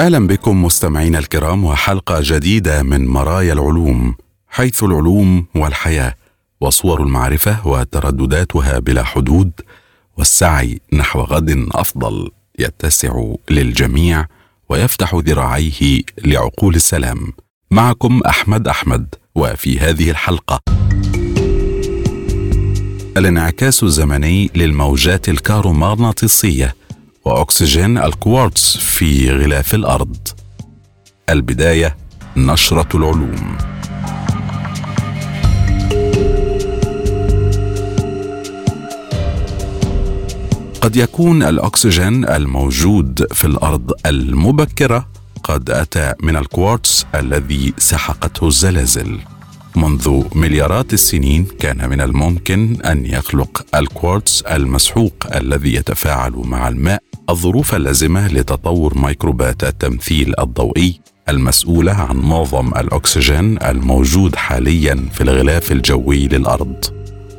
أهلا بكم مستمعينا الكرام وحلقة جديدة من مرايا العلوم حيث العلوم والحياة وصور المعرفة وتردداتها بلا حدود والسعي نحو غد أفضل يتسع للجميع ويفتح ذراعيه لعقول السلام. معكم أحمد أحمد وفي هذه الحلقة. الانعكاس الزمني للموجات الكهرومغناطيسيه وأكسجين الكوارتز في غلاف الأرض. البداية نشرة العلوم. قد يكون الأكسجين الموجود في الأرض المبكرة قد أتى من الكوارتز الذي سحقته الزلازل. منذ مليارات السنين كان من الممكن أن يخلق الكوارتز المسحوق الذي يتفاعل مع الماء الظروف اللازمة لتطور ميكروبات التمثيل الضوئي المسؤولة عن معظم الأكسجين الموجود حاليا في الغلاف الجوي للأرض.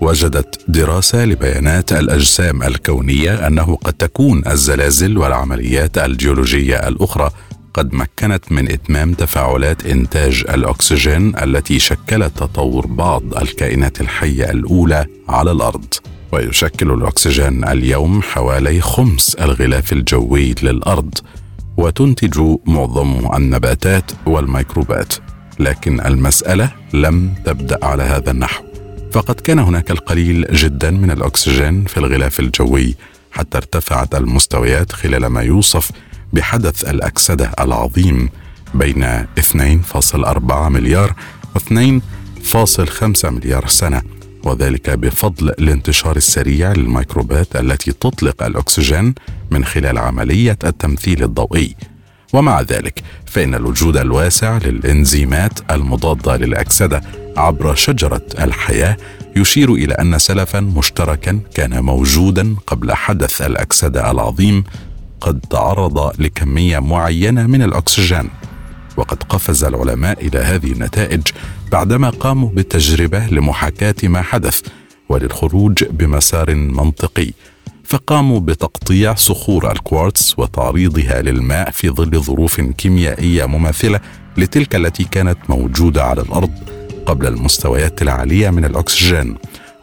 وجدت دراسة لبيانات الأجسام الكونية أنه قد تكون الزلازل والعمليات الجيولوجية الأخرى قد مكنت من إتمام تفاعلات إنتاج الأكسجين التي شكلت تطور بعض الكائنات الحية الأولى على الأرض ويشكل الأكسجين اليوم حوالي خمس الغلاف الجوي للأرض وتنتج معظمه النباتات والميكروبات. لكن المسألة لم تبدأ على هذا النحو. فقد كان هناك القليل جدا من الأكسجين في الغلاف الجوي حتى ارتفعت المستويات خلال ما يوصف بحدث الأكسدة العظيم بين 2.4 مليار و 2.5 مليار سنة وذلك بفضل الانتشار السريع للميكروبات التي تطلق الأكسجين من خلال عملية التمثيل الضوئي. ومع ذلك فإن الوجود الواسع للإنزيمات المضادة للأكسدة عبر شجرة الحياة يشير إلى أن سلفا مشتركا كان موجودا قبل حدث الأكسدة العظيم قد تعرض لكمية معينة من الأكسجين وقد قفز العلماء إلى هذه النتائج بعدما قاموا بالتجربة لمحاكاة ما حدث وللخروج بمسار منطقي فقاموا بتقطيع صخور الكوارتز وتعريضها للماء في ظل ظروف كيميائية مماثلة لتلك التي كانت موجودة على الأرض قبل المستويات العالية من الأكسجين.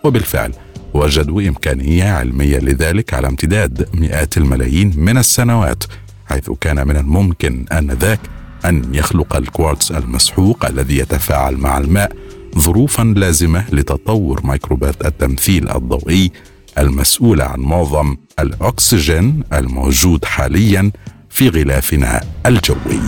وبالفعل وجدوا إمكانية علمية لذلك على امتداد مئات الملايين من السنوات حيث كان من الممكن انذاك أن يخلق الكوارتز المسحوق الذي يتفاعل مع الماء ظروفا لازمة لتطور ميكروبات التمثيل الضوئي المسؤوله عن معظم الأكسجين الموجود حاليا في غلافنا الجوي.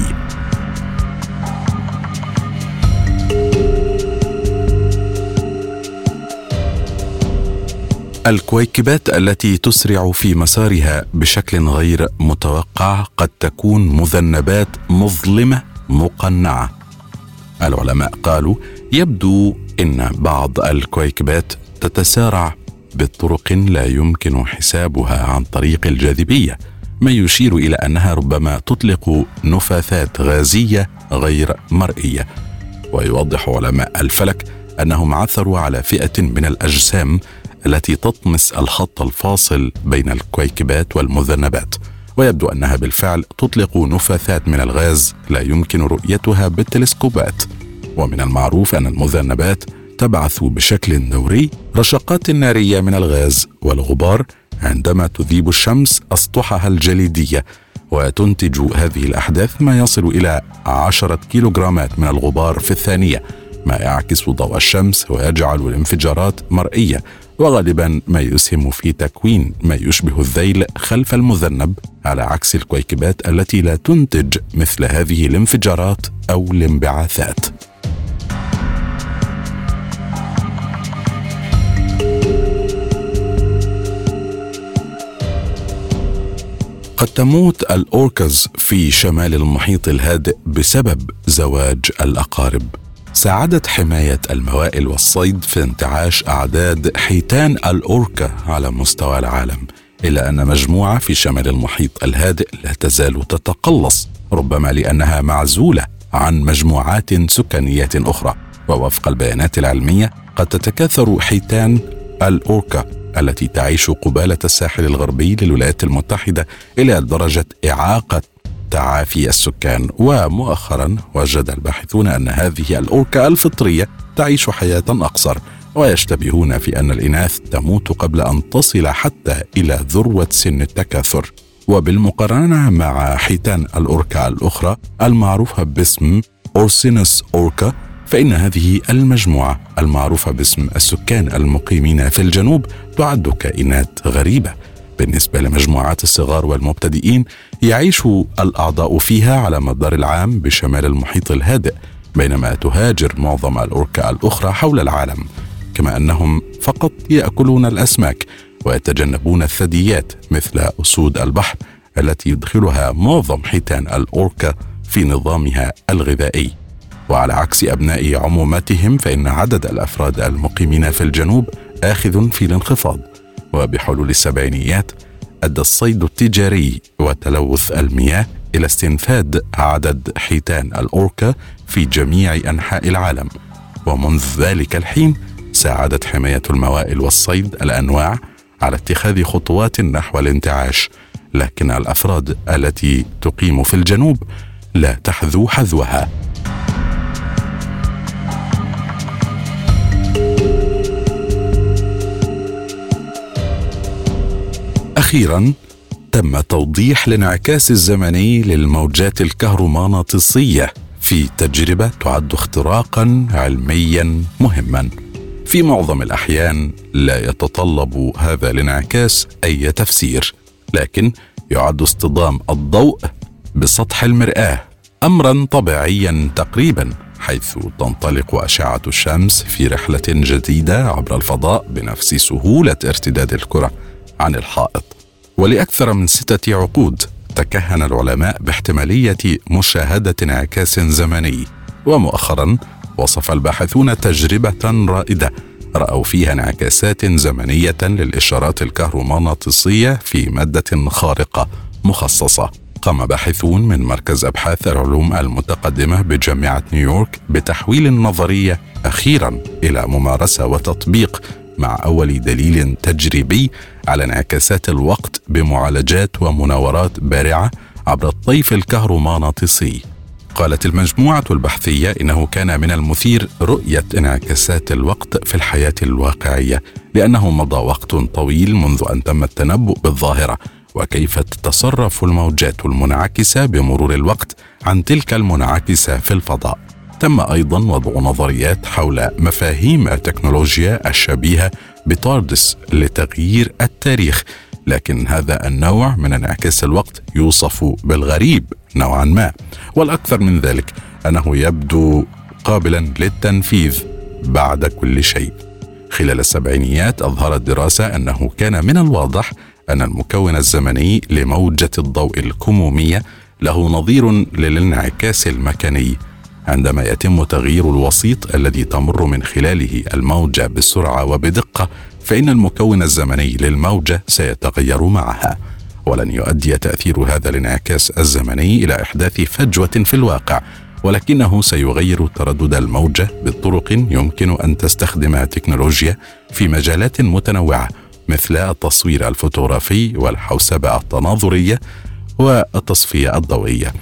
الكويكبات التي تسرع في مسارها بشكل غير متوقع قد تكون مذنبات مظلمة مقنعة. العلماء قالوا يبدو إن بعض الكويكبات تتسارع بطرق لا يمكن حسابها عن طريق الجاذبية ما يشير إلى أنها ربما تطلق نفاثات غازية غير مرئية. ويوضح علماء الفلك أنهم عثروا على فئة من الأجسام التي تطمس الخط الفاصل بين الكويكبات والمذنبات ويبدو أنها بالفعل تطلق نفاثات من الغاز لا يمكن رؤيتها بالتلسكوبات. ومن المعروف أن المذنبات تبعث بشكل دوري رشقات نارية من الغاز والغبار عندما تذيب الشمس أسطحها الجليدية وتنتج هذه الأحداث ما يصل إلى عشرة كيلوغرامات من الغبار في الثانية ما يعكس ضوء الشمس ويجعل الانفجارات مرئية. وغالبا ما يسهم في تكوين ما يشبه الذيل خلف المذنب على عكس الكويكبات التي لا تنتج مثل هذه الانفجارات أو الانبعاثات. قد تموت الأوركاز في شمال المحيط الهادئ بسبب زواج الأقارب. ساعدت حماية الموائل والصيد في انتعاش أعداد حيتان الأوركا على مستوى العالم إلا أن مجموعة في شمال المحيط الهادئ لا تزال تتقلص ربما لأنها معزولة عن مجموعات سكانية أخرى. ووفق البيانات العلمية قد تتكاثر حيتان الأوركا التي تعيش قبالة الساحل الغربي للولايات المتحدة إلى درجة إعاقة تعافي السكان ومؤخرا وجد الباحثون أن هذه الأوركا الفطرية تعيش حياة أقصر ويشتبهون في أن الإناث تموت قبل أن تصل حتى إلى ذروة سن التكاثر. وبالمقارنة مع حيتان الأوركا الأخرى المعروفة باسم أورسينوس أوركا فإن هذه المجموعة المعروفة باسم السكان المقيمين في الجنوب تعد كائنات غريبة. بالنسبة لمجموعات الصغار والمبتدئين يعيش الأعضاء فيها على مدار العام بشمال المحيط الهادئ بينما تهاجر معظم الأوركا الأخرى حول العالم. كما أنهم فقط يأكلون الأسماك ويتجنبون الثدييات مثل أسود البحر التي يدخلها معظم حيتان الأوركا في نظامها الغذائي. وعلى عكس أبناء عمومتهم فإن عدد الأفراد المقيمين في الجنوب آخذ في الانخفاض. وبحلول السبعينيات أدى الصيد التجاري وتلوث المياه إلى استنفاد عدد حيتان الأوركا في جميع أنحاء العالم. ومنذ ذلك الحين ساعدت حماية الموائل والصيد الأنواع على اتخاذ خطوات نحو الانتعاش لكن الأفراد التي تقيم في الجنوب لا تحذو حذوها. أخيرا تم توضيح الانعكاس الزمني للموجات الكهرومغناطيسية في تجربة تعد اختراقا علميا مهما. في معظم الأحيان لا يتطلب هذا الانعكاس أي تفسير لكن يعد اصطدام الضوء بسطح المرآة امرا طبيعيا تقريبا حيث تنطلق أشعة الشمس في رحلة جديدة عبر الفضاء بنفس سهولة ارتداد الكرة عن الحائط. ولأكثر من ستة عقود تكهن العلماء باحتمالية مشاهدة انعكاس زمني. ومؤخرا وصف الباحثون تجربة رائدة. رأوا فيها انعكاسات زمنية للإشارات الكهرومغناطيسية في مادة خارقة مخصصة. قام باحثون من مركز أبحاث العلوم المتقدمة بجامعة نيويورك بتحويل النظرية أخيرا إلى ممارسة وتطبيق مع أول دليل تجريبي على انعكاسات الوقت بمعالجات ومناورات بارعة عبر الطيف الكهرومغناطيسي قالت المجموعة البحثية إنه كان من المثير رؤية انعكاسات الوقت في الحياة الواقعية لأنه مضى وقت طويل منذ أن تم التنبؤ بالظاهرة وكيف تتصرف الموجات المنعكسة بمرور الوقت عن تلك المنعكسة في الفضاء. تم أيضا وضع نظريات حول مفاهيم التكنولوجيا الشبيهة بتاردس لتغيير التاريخ لكن هذا النوع من انعكاس الوقت يوصف بالغريب نوعا ما. والأكثر من ذلك أنه يبدو قابلا للتنفيذ بعد كل شيء. خلال السبعينيات أظهرت دراسة أنه كان من الواضح أن المكون الزمني لموجة الضوء الكمومية له نظير للانعكاس المكاني. عندما يتم تغيير الوسيط الذي تمر من خلاله الموجه بسرعة وبدقة فإن المكون الزمني للموجه سيتغير معها. ولن يؤدي تأثير هذا الانعكاس الزمني إلى إحداث فجوة في الواقع ولكنه سيغير تردد الموجه بطرق يمكن أن تستخدمها التكنولوجيا في مجالات متنوعة مثل التصوير الفوتوغرافي والحوسبة التناظرية والتصفية الضوئية.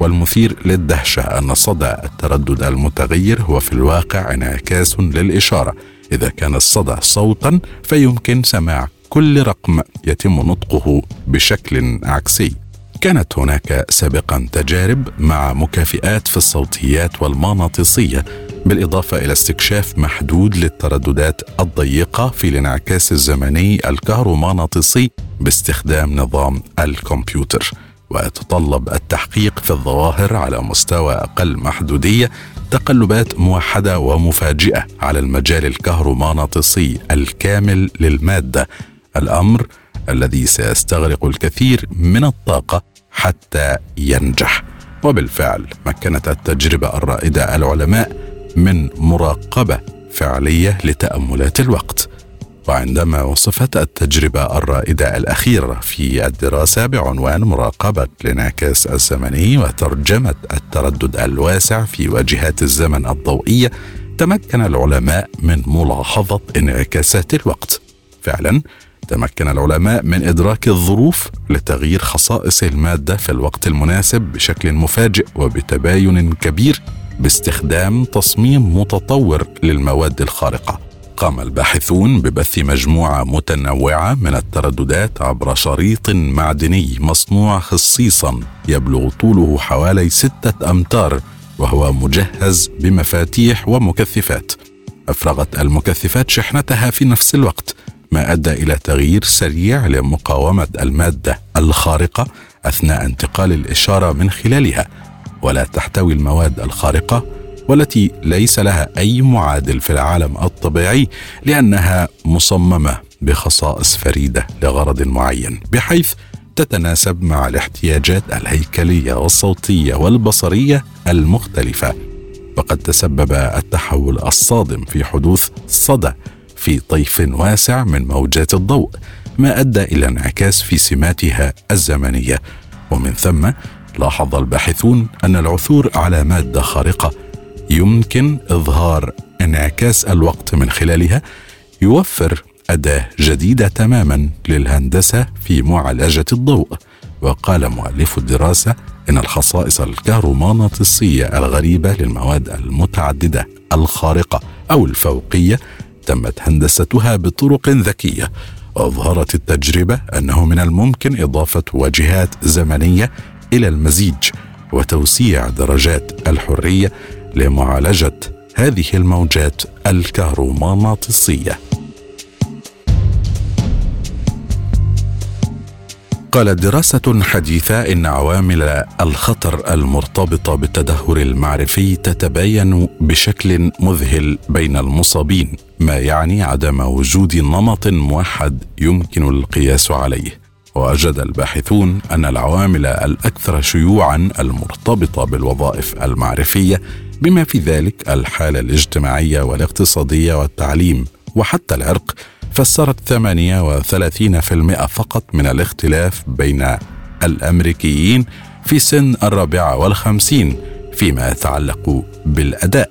والمثير للدهشة أن صدى التردد المتغير هو في الواقع انعكاس للإشارة. إذا كان الصدى صوتا فيمكن سماع كل رقم يتم نطقه بشكل عكسي. كانت هناك سابقا تجارب مع مكافئات في الصوتيات والمغناطيسيه بالإضافة إلى استكشاف محدود للترددات الضيقة في الانعكاس الزمني الكهرومغناطيسي باستخدام نظام الكمبيوتر. ويتطلب التحقيق في الظواهر على مستوى أقل محدودية تقلبات موحدة ومفاجئة على المجال الكهرومغناطيسي الكامل للمادة. الأمر الذي سيستغرق الكثير من الطاقة حتى ينجح. وبالفعل مكنت التجربة الرائدة العلماء من مراقبة فعلية لتأملات الوقت. وعندما وصفت التجربة الرائدة الأخيرة في الدراسة بعنوان مراقبة الانعكاس الزمني وترجمة التردد الواسع في واجهات الزمن الضوئية تمكن العلماء من ملاحظة انعكاسات الوقت. فعلا تمكن العلماء من إدراك الظروف لتغيير خصائص المادة في الوقت المناسب بشكل مفاجئ وبتباين كبير باستخدام تصميم متطور للمواد الخارقة. قام الباحثون ببث مجموعة متنوعة من الترددات عبر شريط معدني مصنوع خصيصا يبلغ طوله حوالي ستة أمتار وهو مجهز بمفاتيح ومكثفات. أفرغت المكثفات شحنتها في نفس الوقت ما أدى إلى تغيير سريع لمقاومة المادة الخارقة أثناء انتقال الإشارة من خلالها. ولا تحتوي المواد الخارقة والتي ليس لها أي معادل في العالم الطبيعي لأنها مصممة بخصائص فريدة لغرض معين بحيث تتناسب مع الاحتياجات الهيكلية والصوتية والبصرية المختلفة. وقد تسبب التحول الصادم في حدوث صدى في طيف واسع من موجات الضوء ما أدى إلى انعكاس في سماتها الزمنية. ومن ثم لاحظ الباحثون أن العثور على مادة خارقة يمكن إظهار انعكاس الوقت من خلالها يوفر أداة جديدة تماما للهندسة في معالجة الضوء. وقال مؤلف الدراسة إن الخصائص الكهرومغناطيسية الغريبة للمواد المتعددة الخارقة أو الفوقية تمت هندستها بطرق ذكية. واظهرت التجربة أنه من الممكن إضافة واجهات زمنية إلى المزيج وتوسيع درجات الحرية لمعالجة هذه الموجات الكهرومغناطيسية قالت دراسة حديثة إن عوامل الخطر المرتبطة بالتدهور المعرفي تتباين بشكل مذهل بين المصابين، ما يعني عدم وجود نمط موحد يمكن القياس عليه. وجد الباحثون أن العوامل الأكثر شيوعا المرتبطة بالوظائف المعرفية بما في ذلك الحالة الاجتماعية والاقتصادية والتعليم وحتى العرق فسرت 38% فقط من الاختلاف بين الأمريكيين في سن الرابعة والخمسين فيما يتعلق بالأداء.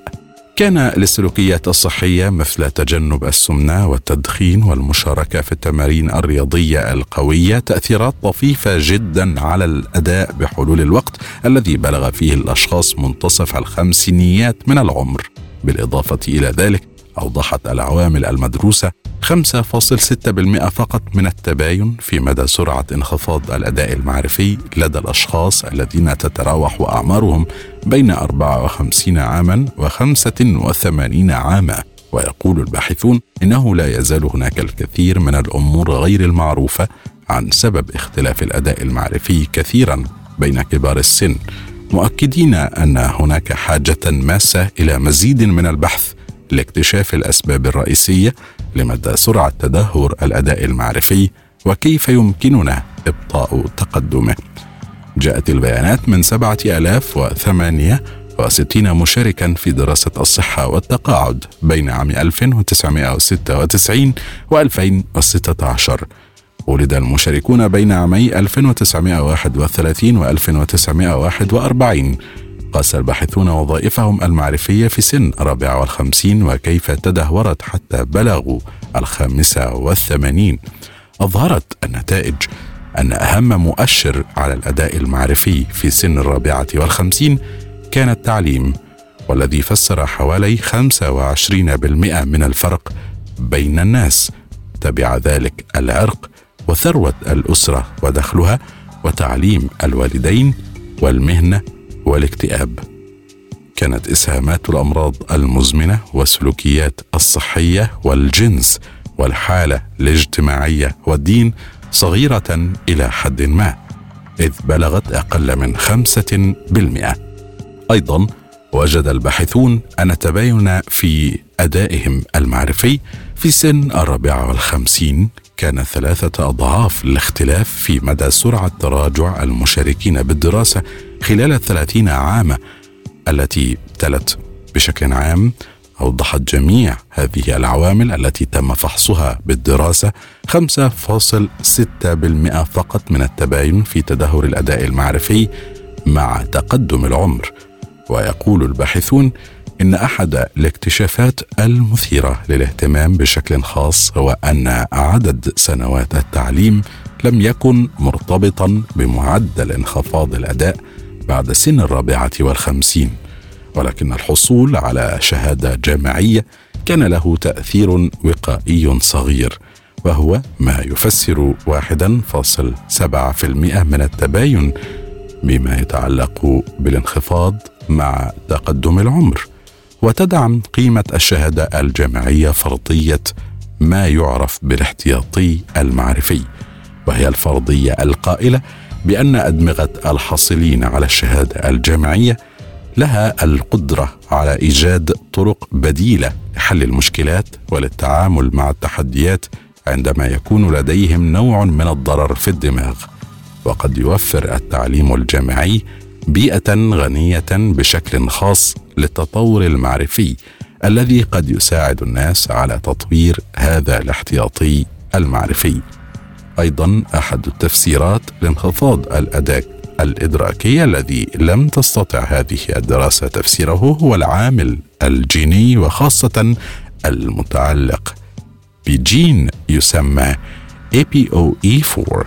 كان للسلوكيات الصحية مثل تجنب السمنة والتدخين والمشاركة في التمارين الرياضية القوية تأثيرات طفيفة جدا على الأداء بحلول الوقت الذي بلغ فيه الأشخاص منتصف الخمسينيات من العمر. بالإضافة إلى ذلك أوضحت العوامل المدروسة 5.6% فقط من التباين في مدى سرعة انخفاض الأداء المعرفي لدى الأشخاص الذين تتراوح أعمارهم بين 54 عاما و 85 عاما. ويقول الباحثون إنه لا يزال هناك الكثير من الأمور غير المعروفة عن سبب اختلاف الأداء المعرفي كثيرا بين كبار السن. مؤكدين أن هناك حاجة ماسة إلى مزيد من البحث لاكتشاف الأسباب الرئيسية لمدى سرعة تدهور الأداء المعرفي وكيف يمكننا إبطاء تقدمه. جاءت البيانات من 7068 مشاركا في دراسة الصحة والتقاعد بين عام 1996 و 2016 ولد المشاركون بين عامي 1931 و 1941 قاس الباحثون وظائفهم المعرفية في سن الرابعة والخمسين وكيف تدهورت حتى بلغوا الخامسة والثمانين. أظهرت النتائج أن أهم مؤشر على الأداء المعرفي في سن الرابعة والخمسين كان التعليم والذي فسر حوالي 25% من الفرق بين الناس. تبع ذلك العرق وثروة الأسرة ودخلها وتعليم الوالدين والمهنة والاكتئاب. كانت إسهامات الأمراض المزمنة والسلوكيات الصحية والجنس والحالة الاجتماعية والدين صغيرة إلى حد ما إذ بلغت أقل من خمسة بالمئة. أيضا وجد الباحثون أن التباين في أدائهم المعرفي في سن الرابعة والخمسين كان ثلاثة أضعاف الاختلاف في مدى سرعة تراجع المشاركين بالدراسة خلال الثلاثين عاما التي تلت بشكل عام أوضحت جميع هذه العوامل التي تم فحصها بالدراسة 5.6% فقط من التباين في تدهور الأداء المعرفي مع تقدم العمر. ويقول الباحثون إن أحد الاكتشافات المثيرة للاهتمام بشكل خاص هو أن عدد سنوات التعليم لم يكن مرتبطا بمعدل انخفاض الأداء بعد سن الرابعة والخمسين ولكن الحصول على شهادة جامعية كان له تأثير وقائي صغير وهو ما يفسر 1.7% من التباين بما يتعلق بالانخفاض مع تقدم العمر وتدعم قيمة الشهادة الجامعية فرضية ما يعرف بالاحتياطي المعرفي وهي الفرضية القائلة بأن أدمغة الحاصلين على الشهادة الجامعية لها القدرة على إيجاد طرق بديلة لحل المشكلات وللتعامل مع التحديات عندما يكون لديهم نوع من الضرر في الدماغ. وقد يوفر التعليم الجامعي بيئة غنية بشكل خاص للتطور المعرفي الذي قد يساعد الناس على تطوير هذا الاحتياطي المعرفي. أيضا أحد التفسيرات لانخفاض الأداء الإدراكي الذي لم تستطع هذه الدراسة تفسيره هو العامل الجيني وخاصة المتعلق بجين يسمى APOE4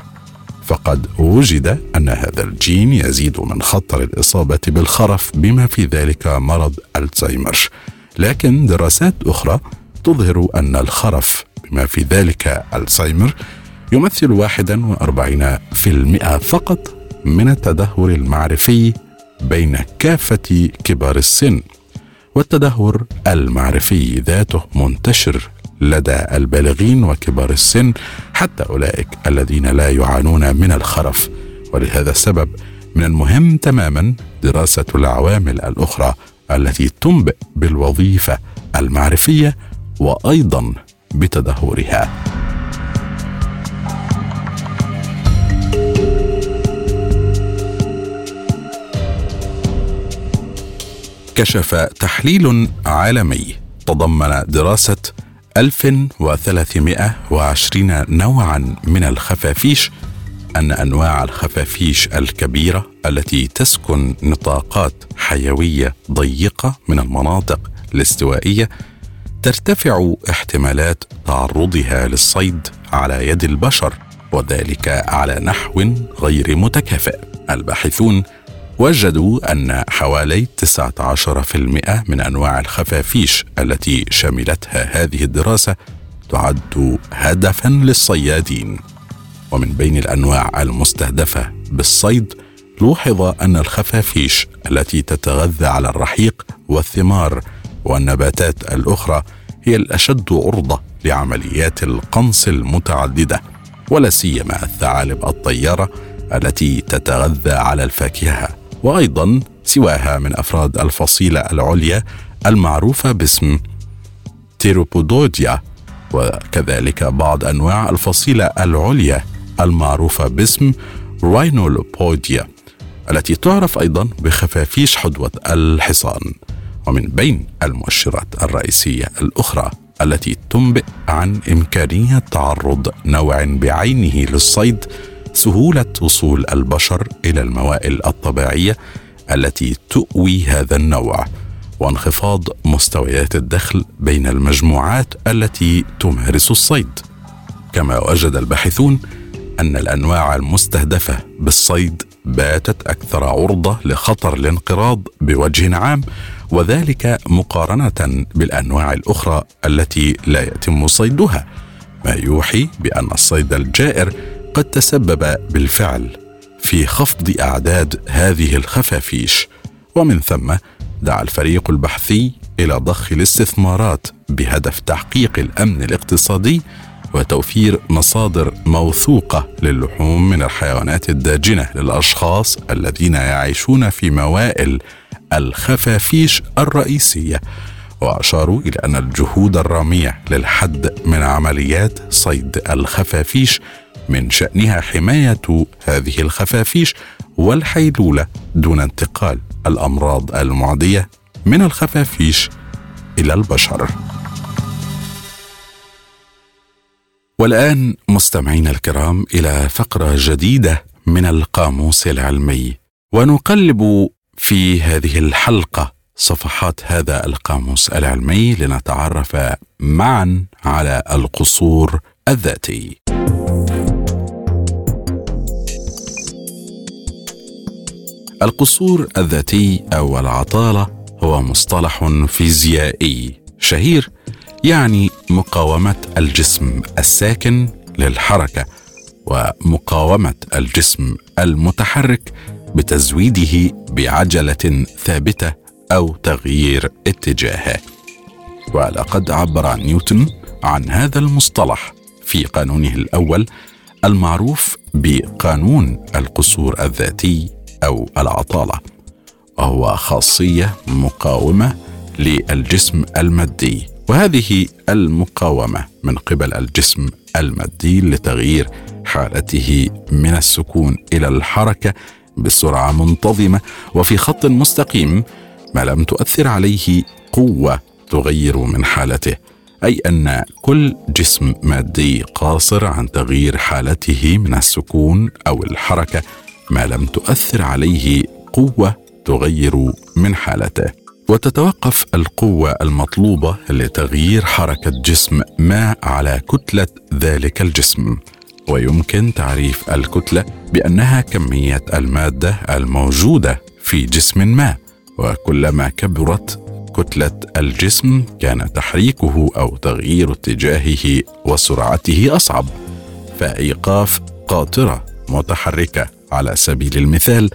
فقد وجد أن هذا الجين يزيد من خطر الإصابة بالخرف بما في ذلك مرض الزهايمر لكن دراسات أخرى تظهر أن الخرف بما في ذلك ألزهايمر يمثل 41% فقط من التدهور المعرفي بين كافة كبار السن والتدهور المعرفي ذاته منتشر لدى البالغين وكبار السن حتى أولئك الذين لا يعانون من الخرف ولهذا السبب من المهم تماما دراسة العوامل الأخرى التي تنبئ بالوظيفة المعرفية وأيضا بتدهورها. كشف تحليل عالمي تضمن دراسة 1320 نوعا من الخفافيش أن أنواع الخفافيش الكبيرة التي تسكن نطاقات حيوية ضيقة من المناطق الاستوائية ترتفع احتمالات تعرضها للصيد على يد البشر وذلك على نحو غير متكافئ. الباحثون وجدوا أن حوالي 19% من أنواع الخفافيش التي شملتها هذه الدراسة تعد هدفا للصيادين. ومن بين الأنواع المستهدفة بالصيد لوحظ أن الخفافيش التي تتغذى على الرحيق والثمار والنباتات الأخرى هي الأشد عرضة لعمليات القنص المتعددة ولا سيما الثعالب الطيارة التي تتغذى على الفاكهة. وأيضا سواها من أفراد الفصيلة العليا المعروفة باسم تيروبودوديا وكذلك بعض أنواع الفصيلة العليا المعروفة باسم راينولوبوديا التي تعرف أيضا بخفافيش حدوة الحصان ومن بين المؤشرات الرئيسية الأخرى التي تنبئ عن إمكانية تعرض نوع بعينه للصيد سهولة وصول البشر إلى الموائل الطبيعية التي تؤوي هذا النوع وانخفاض مستويات الدخل بين المجموعات التي تمارس الصيد. كما وجد الباحثون أن الأنواع المستهدفة بالصيد باتت أكثر عرضة لخطر الانقراض بوجه عام وذلك مقارنة بالأنواع الأخرى التي لا يتم صيدها ما يوحي بأن الصيد الجائر قد تسبب بالفعل في خفض أعداد هذه الخفافيش. ومن ثم دعا الفريق البحثي إلى ضخ الاستثمارات بهدف تحقيق الأمن الاقتصادي وتوفير مصادر موثوقة للحوم من الحيوانات الداجنة للأشخاص الذين يعيشون في موائل الخفافيش الرئيسية. وأشاروا إلى أن الجهود الرامية للحد من عمليات صيد الخفافيش من شأنها حماية هذه الخفافيش والحيلولة دون انتقال الأمراض المعدية من الخفافيش إلى البشر. والآن مستمعينا الكرام إلى فقرة جديدة من القاموس العلمي ونقلب في هذه الحلقة صفحات هذا القاموس العلمي لنتعرف معا على القصور الذاتي. القصور الذاتي أو العطالة هو مصطلح فيزيائي شهير يعني مقاومة الجسم الساكن للحركة ومقاومة الجسم المتحرك بتزويده بعجلة ثابتة أو تغيير اتجاهه. ولقد عبر نيوتن عن هذا المصطلح في قانونه الأول المعروف بقانون القصور الذاتي أو العطالة وهو خاصية مقاومة للجسم المادي. وهذه المقاومة من قبل الجسم المادي لتغيير حالته من السكون إلى الحركة بسرعة منتظمة. وفي خط مستقيم ما لم تؤثر عليه قوة تغير من حالته أي أن كل جسم مادي قاصر عن تغيير حالته من السكون أو الحركة. ما لم تؤثر عليه قوة تغير من حالته. وتتوقف القوة المطلوبة لتغيير حركة جسم ما على كتلة ذلك الجسم. ويمكن تعريف الكتلة بأنها كمية المادة الموجودة في جسم ما. وكلما كبرت كتلة الجسم كان تحريكه أو تغيير اتجاهه وسرعته أصعب. فإيقاف قاطرة متحركة. على سبيل المثال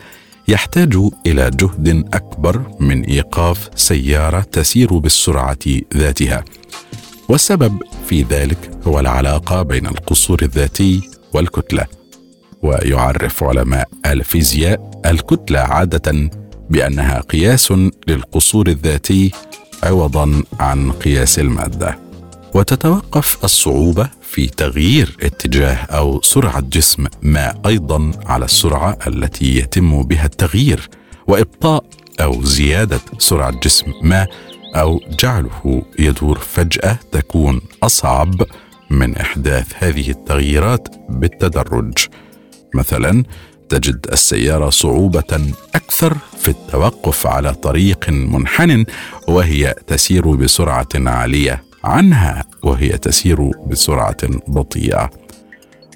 يحتاج إلى جهد أكبر من إيقاف سيارة تسير بالسرعة ذاتها. والسبب في ذلك هو العلاقة بين القصور الذاتي والكتلة. ويعرف علماء الفيزياء الكتلة عادة بأنها قياس للقصور الذاتي عوضا عن قياس المادة. وتتوقف الصعوبة في تغيير اتجاه أو سرعة جسم ما أيضا على السرعة التي يتم بها التغيير وابطاء أو زيادة سرعة جسم ما أو جعله يدور فجأة تكون أصعب من إحداث هذه التغييرات بالتدرج. مثلا تجد السيارة صعوبة أكثر في التوقف على طريق منحن وهي تسير بسرعة عالية. عنها وهي تسير بسرعة بطيئة.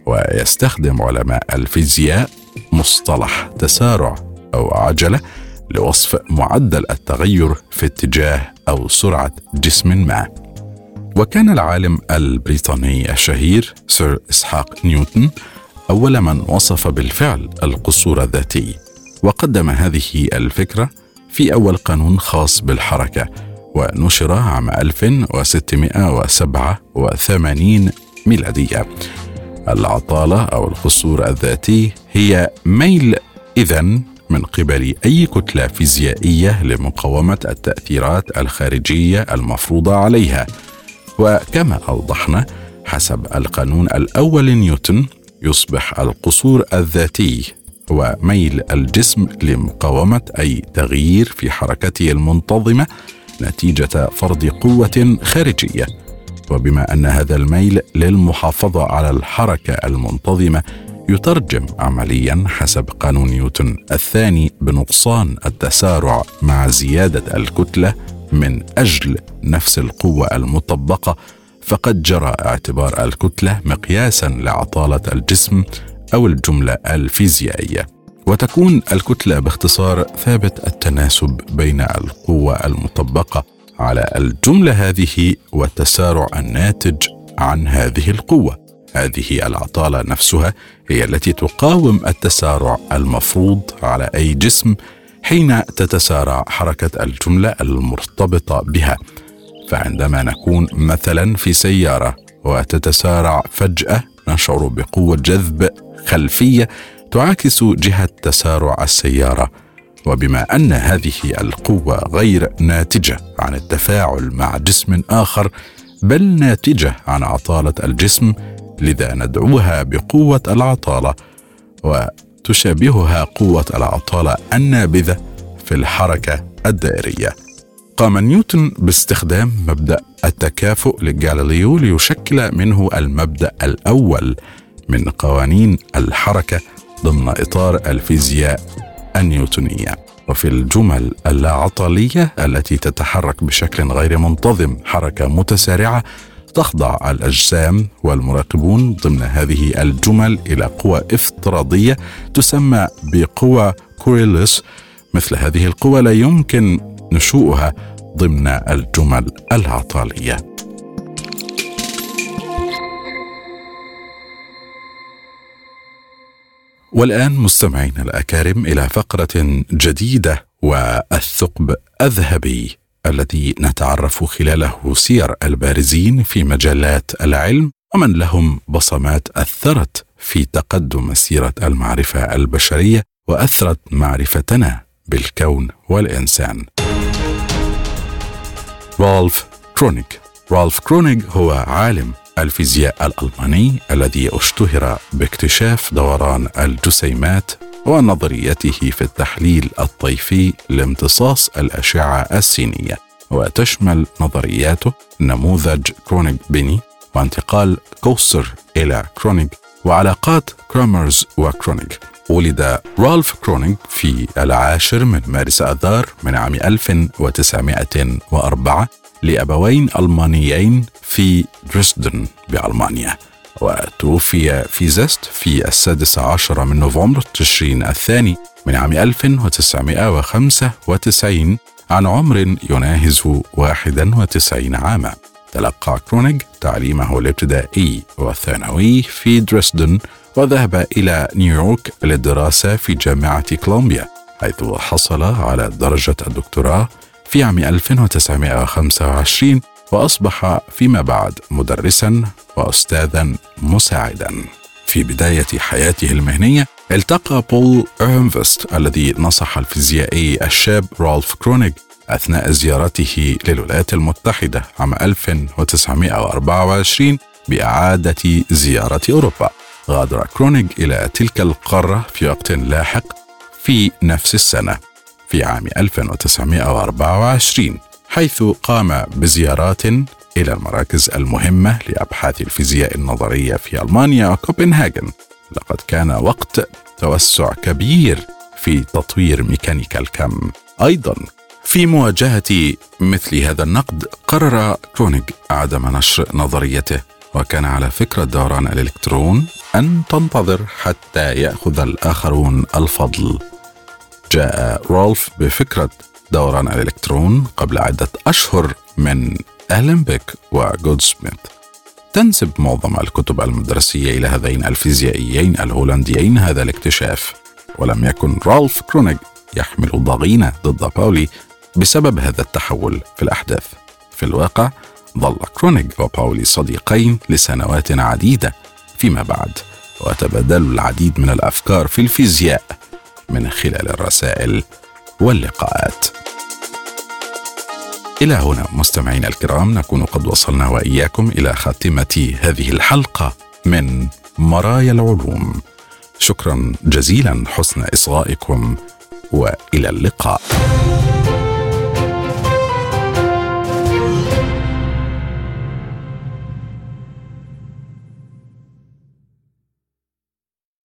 ويستخدم علماء الفيزياء مصطلح تسارع أو عجلة لوصف معدل التغير في اتجاه أو سرعة جسم ما. وكان العالم البريطاني الشهير سير إسحاق نيوتن أول من وصف بالفعل القصور الذاتي وقدم هذه الفكرة في أول قانون خاص بالحركة. ونشر عام 1687 ميلادية. العطالة أو القصور الذاتي هي ميل إذا من قبل أي كتلة فيزيائية لمقاومة التأثيرات الخارجية المفروضة عليها. وكما أوضحنا حسب القانون الأول لنيوتن يصبح القصور الذاتي هو ميل الجسم لمقاومة أي تغيير في حركته المنتظمة نتيجة فرض قوة خارجية. وبما أن هذا الميل للمحافظة على الحركة المنتظمة يترجم عمليا حسب قانون نيوتن الثاني بنقصان التسارع مع زيادة الكتلة من أجل نفس القوة المطبقة فقد جرى اعتبار الكتلة مقياسا لعطالة الجسم أو الجملة الفيزيائية. وتكون الكتلة باختصار ثابت التناسب بين القوة المطبقة على الجملة هذه والتسارع الناتج عن هذه القوة. هذه العطالة نفسها هي التي تقاوم التسارع المفروض على أي جسم حين تتسارع حركة الجملة المرتبطة بها. فعندما نكون مثلا في سيارة وتتسارع فجأة نشعر بقوة جذب خلفية تعاكس جهة تسارع السيارة وبما أن هذه القوة غير ناتجة عن التفاعل مع جسم آخر بل ناتجة عن عطالة الجسم لذا ندعوها بقوة العطالة وتشابهها قوة العطالة النابذة في الحركة الدائرية. قام نيوتن باستخدام مبدأ التكافؤ لجاليليو ليشكل منه المبدأ الأول من قوانين الحركة ضمن إطار الفيزياء النيوتونية. وفي الجمل اللاعطاليه التي تتحرك بشكل غير منتظم حركة متسارعة تخضع الأجسام والمراقبون ضمن هذه الجمل إلى قوى افتراضية تسمى بقوى كوريلس مثل هذه القوى لا يمكن نشوءها ضمن الجمل العطاليه والآن مستمعينا الأكارم إلى فقرة جديدة والثقب الذهبي الذي نتعرف خلاله سير البارزين في مجالات العلم ومن لهم بصمات أثرت في تقدم مسيره المعرفة البشرية وأثرت معرفتنا بالكون والإنسان. رالف كرونيغ رالف كرونيغ هو عالم الفيزياء الألماني الذي اشتهر باكتشاف دوران الجسيمات ونظريته في التحليل الطيفي لامتصاص الأشعة السينية وتشمل نظرياته نموذج كرونيغ بيني وانتقال كوستر إلى كرونيغ وعلاقات كرامرز وكرونيغ ولد رالف كرونيغ في العاشر من مارس آذار من عام 1904 لأبوين ألمانيين في دريسدن بألمانيا. وتوفي في زست في السادس عشر من نوفمبر تشرين الثاني من عام 1995 عن عمر يناهز 91 عاما. تلقى كرونيغ تعليمه الابتدائي والثانوي في دريسدن وذهب إلى نيويورك للدراسة في جامعة كولومبيا حيث حصل على درجة الدكتوراه في عام 1925 وأصبح فيما بعد مدرسا وأستاذا مساعدا. في بداية حياته المهنية التقى بول إهرنفست الذي نصح الفيزيائي الشاب رالف كرونيغ أثناء زيارته للولايات المتحدة عام 1924 بإعادة زيارة أوروبا. غادر كرونيغ إلى تلك القارة في وقت لاحق في نفس السنة. في عام 1924 حيث قام بزيارات إلى المراكز المهمة لأبحاث الفيزياء النظرية في ألمانيا وكوبنهاجن. لقد كان وقت توسع كبير في تطوير ميكانيكا الكم. أيضا في مواجهة مثل هذا النقد قرر كرونيغ عدم نشر نظريته وكان على فكرة دوران الإلكترون أن تنتظر حتى يأخذ الآخرون الفضل. جاء رالف بفكرة دوران الإلكترون قبل عدة أشهر من أولنبيك وجودسميث تنسب معظم الكتب المدرسية إلى هذين الفيزيائيين الهولنديين هذا الاكتشاف ولم يكن رالف كرونيغ يحمل ضغينة ضد باولي بسبب هذا التحول في الأحداث. في الواقع ظل كرونيغ وباولي صديقين لسنوات عديدة فيما بعد وتبادلوا العديد من الأفكار في الفيزياء. من خلال الرسائل واللقاءات. إلى هنا مستمعينا الكرام نكون قد وصلنا وإياكم إلى خاتمة هذه الحلقة من مرايا العلوم. شكرا جزيلا حسن إصغائكم وإلى اللقاء.